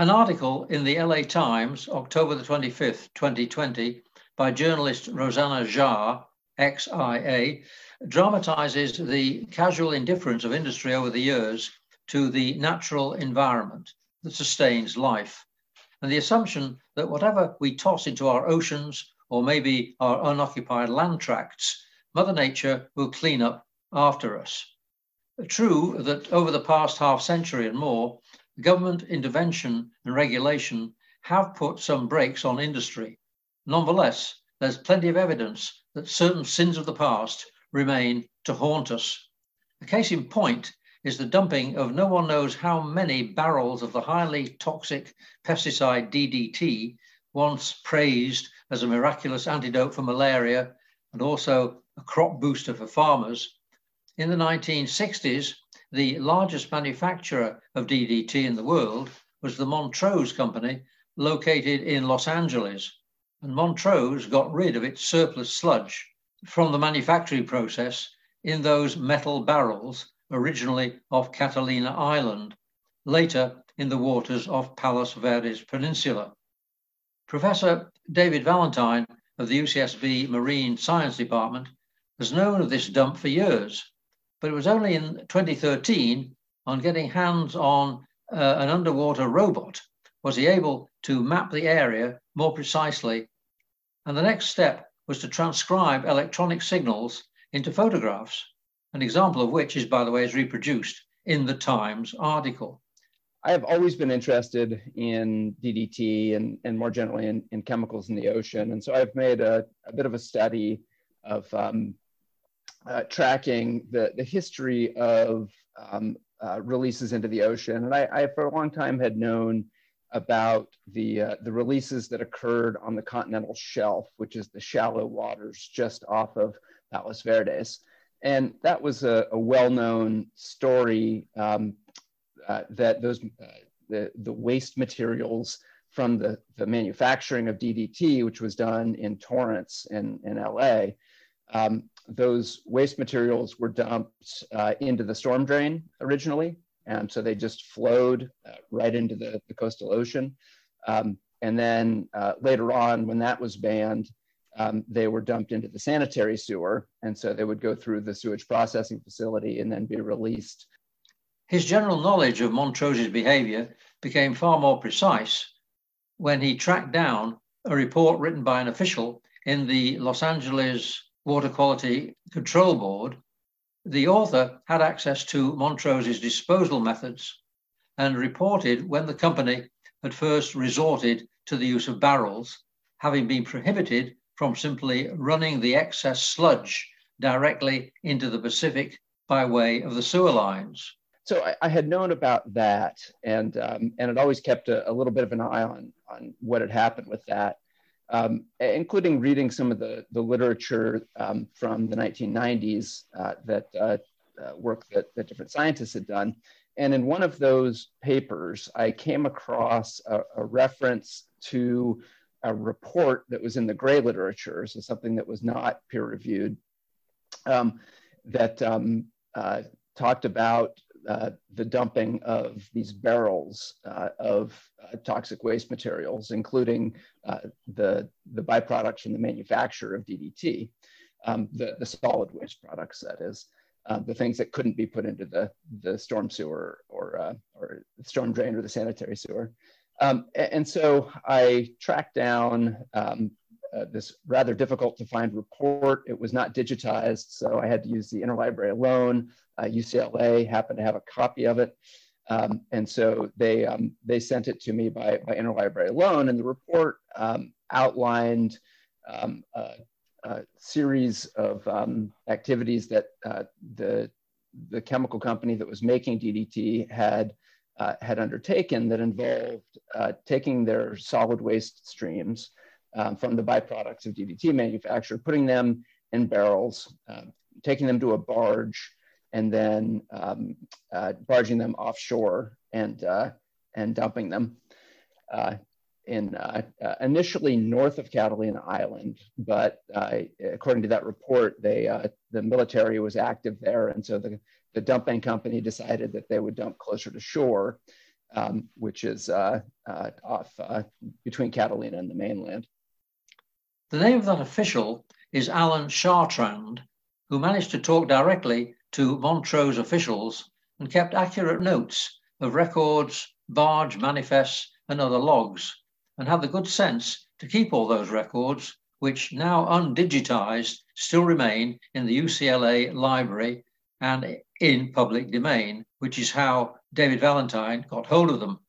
An article in the LA Times, October the 25th, 2020, by journalist Rosanna Jar, XIA, dramatizes the casual indifference of industry over the years to the natural environment that sustains life, and the assumption that whatever we toss into our oceans or maybe our unoccupied land tracts, Mother Nature will clean up after us. True that over the past half century and more, government intervention and regulation have put some brakes on industry. Nonetheless, there's plenty of evidence that certain sins of the past remain to haunt us. A case in point is the dumping of no one knows how many barrels of the highly toxic pesticide DDT, once praised as a miraculous antidote for malaria and also a crop booster for farmers. In the 1960s, the largest manufacturer of DDT in the world was the Montrose Company, located in Los Angeles. And Montrose got rid of its surplus sludge from the manufacturing process in those metal barrels, originally off Catalina Island, later in the waters of Palos Verdes Peninsula. Professor David Valentine of the UCSB Marine Science Department has known of this dump for years but it was only in 2013, on getting hands on uh, an underwater robot, was he able to map the area more precisely. And the next step was to transcribe electronic signals into photographs, an example of which is, by the way, is reproduced in the Times article. I have always been interested in DDT and, and more generally in, in chemicals in the ocean. And so I've made a, a bit of a study of um, uh, tracking the, the history of um, uh, releases into the ocean. And I, I, for a long time, had known about the, uh, the releases that occurred on the continental shelf, which is the shallow waters just off of Palos Verdes. And that was a, a well known story um, uh, that those, uh, the, the waste materials from the, the manufacturing of DDT, which was done in Torrance in, in LA, um, those waste materials were dumped uh, into the storm drain originally. And so they just flowed uh, right into the, the coastal ocean. Um, and then uh, later on, when that was banned, um, they were dumped into the sanitary sewer. And so they would go through the sewage processing facility and then be released. His general knowledge of Montrose's behavior became far more precise when he tracked down a report written by an official in the Los Angeles Water Quality Control Board, the author had access to Montrose's disposal methods and reported when the company had first resorted to the use of barrels, having been prohibited from simply running the excess sludge directly into the Pacific by way of the sewer lines. So I, I had known about that, and um, and had always kept a, a, little bit of an eye on on what had happened with that um, including reading some of the, the literature um, from the 1990s uh, that uh, uh, work that, that different scientists had done. And in one of those papers, I came across a, a reference to a report that was in the gray literature, so something that was not peer reviewed, um, that um, uh, talked about uh, the dumping of these barrels uh, of uh, toxic waste materials, including uh, the, the byproducts from the manufacture of DDT, um, the, the solid waste products, that is, uh, the things that couldn't be put into the, the storm sewer or, or storm drain or the sanitary sewer. Um, and so I tracked down um, uh, this rather difficult to find report. It was not digitized, so I had to use the interlibrary loan. Uh, UCLA happened to have a copy of it. Um, and so they, um, they sent it to me by, by interlibrary loan. And the report um, outlined um, a, a, series of um, activities that uh, the, the chemical company that was making DDT had, uh, had undertaken that involved uh, taking their solid waste streams um, from the byproducts of DDT manufacture, putting them in barrels, uh, taking them to a barge, and then um, uh, barging them offshore and uh, and dumping them uh, in uh, uh, initially north of Catalina Island, but according to that report, they the military was active there, and so the the dumping company decided that they would dump closer to shore. um, which is uh, uh, off uh, between Catalina and the mainland. The name of that official is Alan Chartrand, who managed to talk directly to Montrose officials and kept accurate notes of records, barge manifests, and other logs, and had the good sense to keep all those records, which now undigitized still remain in the UCLA library and in public domain, which is how David Valentine got hold of them.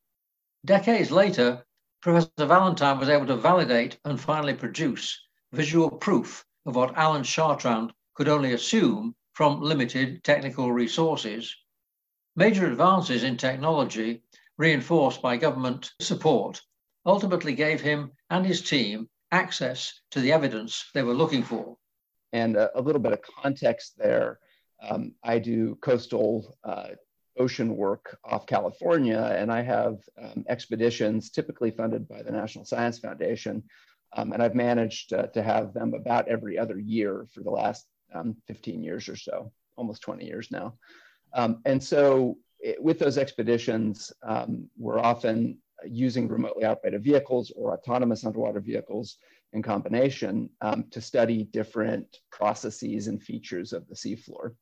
Decades later, Professor Valentine was able to validate and finally produce visual proof of what Alan Chartrand could only assume from limited technical resources. Major advances in technology, reinforced by government support, ultimately gave him and his team access to the evidence they were looking for. And a, a little bit of context there. Um, I do coastal uh, ocean work off California, and I have um, expeditions typically funded by the National Science Foundation. Um, and I've managed uh, to have them about every other year for the last um, 15 years or so, almost 20 years now. Um, and so, it, with those expeditions, um, we're often using remotely operated vehicles or autonomous underwater vehicles in combination um, to study different processes and features of the seafloor.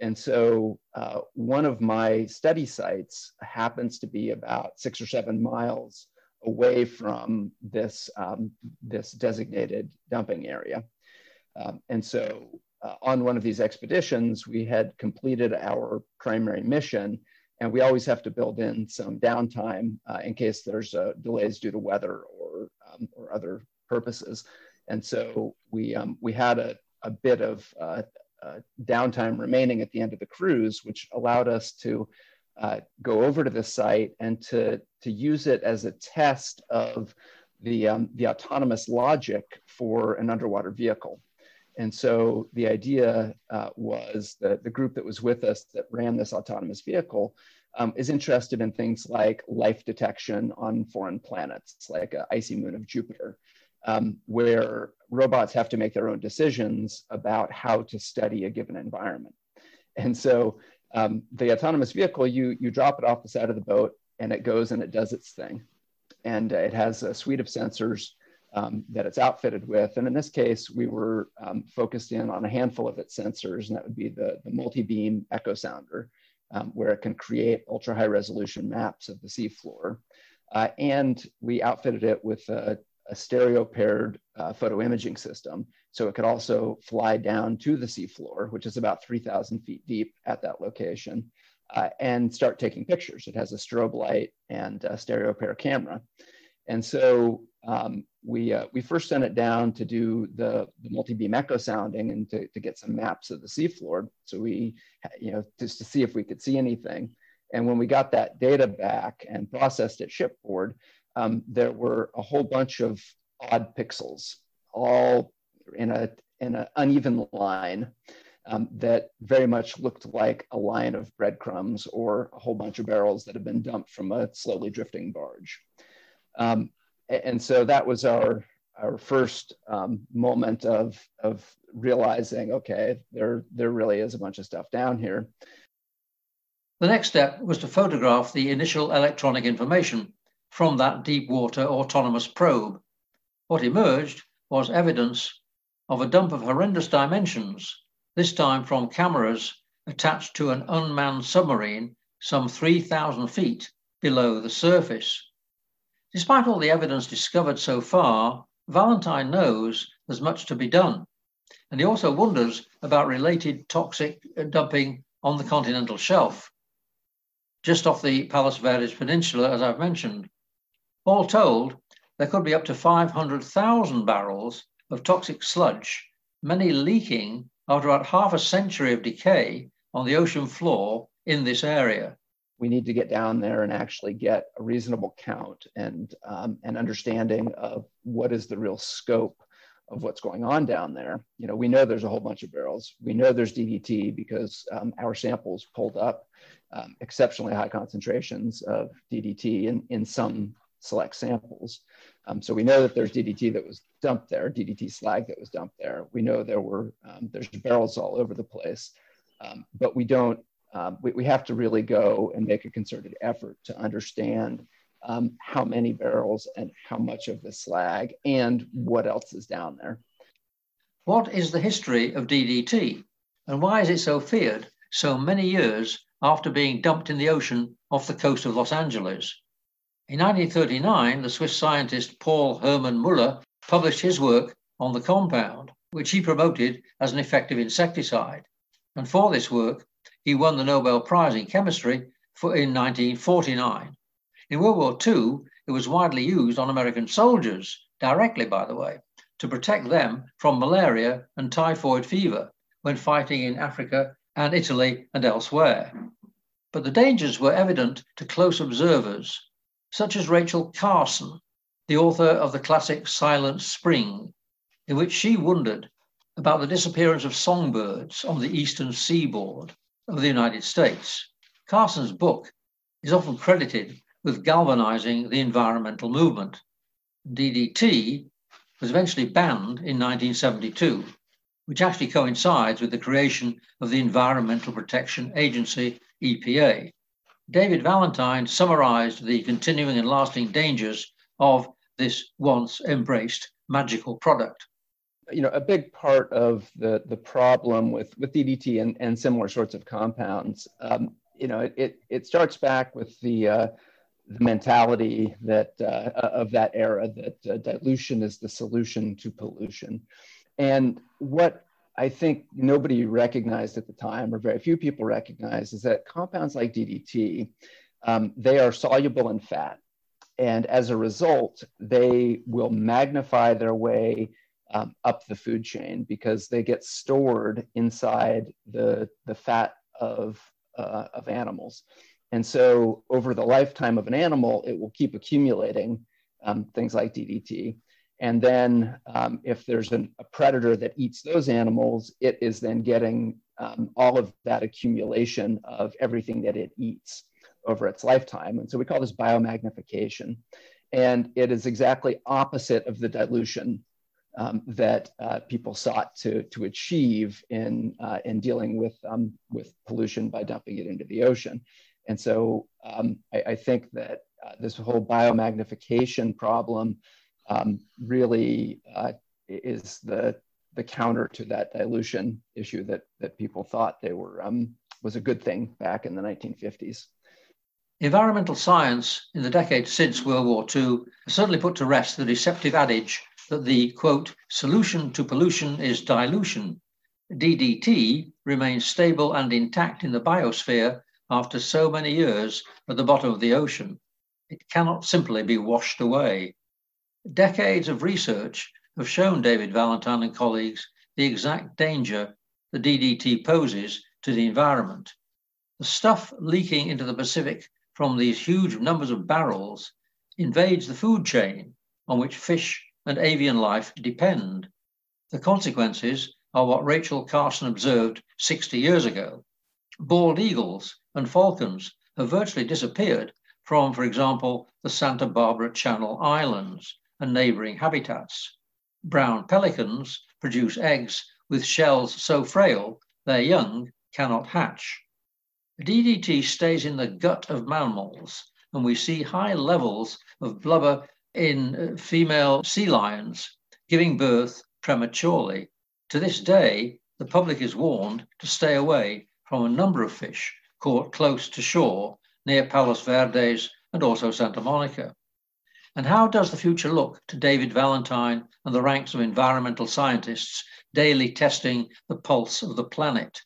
And so uh, one of my study sites happens to be about six or seven miles away from this, um, this designated dumping area. Um, and so uh, on one of these expeditions, we had completed our primary mission and we always have to build in some downtime uh, in case there's uh, delays due to weather or, um, or other purposes. And so we, um, we had a, a bit of uh, uh, downtime remaining at the end of the cruise, which allowed us to uh, go over to the site and to, to use it as a test of the, um, the autonomous logic for an underwater vehicle. And so the idea uh, was that the group that was with us that ran this autonomous vehicle um, is interested in things like life detection on foreign planets, like an icy moon of Jupiter um, where robots have to make their own decisions about how to study a given environment. And so um, the autonomous vehicle, you, you drop it off the side of the boat and it goes and it does its thing. And uh, it has a suite of sensors um, that it's outfitted with. And in this case, we were um, focused in on a handful of its sensors, and that would be the, the multi-beam echo sounder, um, where it can create ultra high resolution maps of the seafloor. Uh, and we outfitted it with a a stereo paired uh, photo imaging system. So it could also fly down to the seafloor, which is about 3,000 feet deep at that location, uh, and start taking pictures. It has a strobe light and a stereo pair camera. And so um, we, uh, we first sent it down to do the, the multi-beam echo sounding and to, to get some maps of the seafloor. So we, you know, just to see if we could see anything. And when we got that data back and processed it shipboard, um, there were a whole bunch of odd pixels, all in a in an uneven line um, that very much looked like a line of breadcrumbs or a whole bunch of barrels that had been dumped from a slowly drifting barge. Um, and so that was our our first um, moment of of realizing, okay, there there really is a bunch of stuff down here. The next step was to photograph the initial electronic information from that deep water autonomous probe. What emerged was evidence of a dump of horrendous dimensions, this time from cameras attached to an unmanned submarine some 3,000 feet below the surface. Despite all the evidence discovered so far, Valentine knows there's much to be done. And he also wonders about related toxic uh, dumping on the continental shelf, just off the Palos Verdes Peninsula, as I've mentioned. All told, there could be up to 500,000 barrels of toxic sludge, many leaking after about half a century of decay on the ocean floor in this area. We need to get down there and actually get a reasonable count and um, an understanding of what is the real scope of what's going on down there. You know, we know there's a whole bunch of barrels. We know there's DDT because um, our samples pulled up um, exceptionally high concentrations of DDT in, in some select samples. Um, so we know that there's DDT that was dumped there, DDT slag that was dumped there. We know there were, um, there's barrels all over the place, um, but we don't um, we, we have to really go and make a concerted effort to understand um, how many barrels and how much of the slag and what else is down there. What is the history of DDT and why is it so feared so many years after being dumped in the ocean off the coast of Los Angeles? In 1939, the Swiss scientist Paul Hermann Muller published his work on the compound, which he promoted as an effective insecticide. And for this work, he won the Nobel Prize in Chemistry for, in 1949. In World War II, it was widely used on American soldiers, directly, by the way, to protect them from malaria and typhoid fever when fighting in Africa and Italy and elsewhere. But the dangers were evident to close observers, such as Rachel Carson, the author of the classic Silent Spring, in which she wondered about the disappearance of songbirds on the eastern seaboard of the United States. Carson's book is often credited with galvanizing the environmental movement. DDT was eventually banned in 1972, which actually coincides with the creation of the Environmental Protection Agency, EPA. David Valentine summarized the continuing and lasting dangers of this once embraced magical product. You know, a big part of the, the problem with, with DDT and, and similar sorts of compounds, um, you know, it, it starts back with the uh, the mentality that uh, of that era that uh, dilution is the solution to pollution and what i think nobody recognized at the time or very few people recognized is that compounds like ddt um, they are soluble in fat and as a result they will magnify their way um, up the food chain because they get stored inside the, the fat of, uh, of animals and so over the lifetime of an animal, it will keep accumulating um, things like DDT. And then um, if there's an, a predator that eats those animals, it is then getting um, all of that accumulation of everything that it eats over its lifetime. And so we call this biomagnification. And it is exactly opposite of the dilution um, that uh, people sought to, to achieve in, uh, in dealing with, um, with pollution by dumping it into the ocean. And so um, I, I, think that uh, this whole biomagnification problem um, really uh, is the, the counter to that dilution issue that, that people thought they were, um, was a good thing back in the 1950s. Environmental science in the decades since World War II has certainly put to rest the deceptive adage that the quote, solution to pollution is dilution. DDT remains stable and intact in the biosphere after so many years at the bottom of the ocean. It cannot simply be washed away. Decades of research have shown David Valentine and colleagues the exact danger the DDT poses to the environment. The stuff leaking into the Pacific from these huge numbers of barrels invades the food chain on which fish and avian life depend. The consequences are what Rachel Carson observed 60 years ago. Bald eagles and falcons have virtually disappeared from, for example, the Santa Barbara Channel Islands and neighboring habitats. Brown pelicans produce eggs with shells so frail their young cannot hatch. DDT stays in the gut of mammals, and we see high levels of blubber in uh, female sea lions giving birth prematurely. To this day, the public is warned to stay away from a number of fish caught close to shore near Palos Verdes and also Santa Monica. And how does the future look to David Valentine and the ranks of environmental scientists daily testing the pulse of the planet?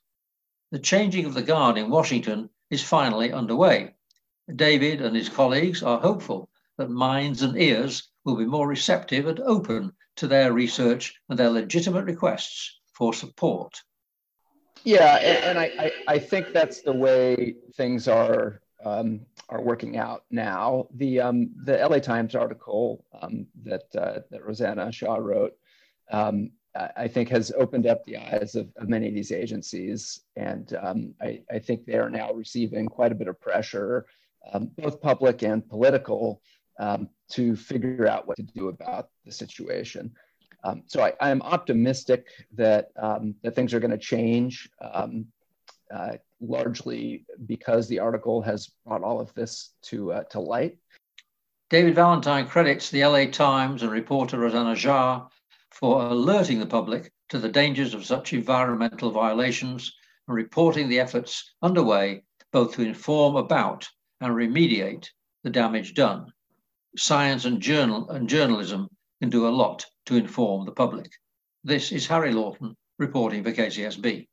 The changing of the guard in Washington is finally underway. David and his colleagues are hopeful that minds and ears will be more receptive and open to their research and their legitimate requests for support. Yeah, and, I, I, think that's the way things are um, are working out now. The um, the LA Times article um, that uh, that Rosanna Xia wrote, um, I think, has opened up the eyes of, of many of these agencies, and um, I, I, think they are now receiving quite a bit of pressure, um, both public and political, to figure out what to do about the situation. So I, am optimistic that that things are going to change. Uh, largely because the article has brought all of this to, uh, to light. David Valentine credits the LA Times and reporter Rosanna Xia for alerting the public to the dangers of such environmental violations and reporting the efforts underway both to inform about and remediate the damage done. Science and, journal, and journalism can do a lot to inform the public. This is Harry Lawton reporting for KCSB.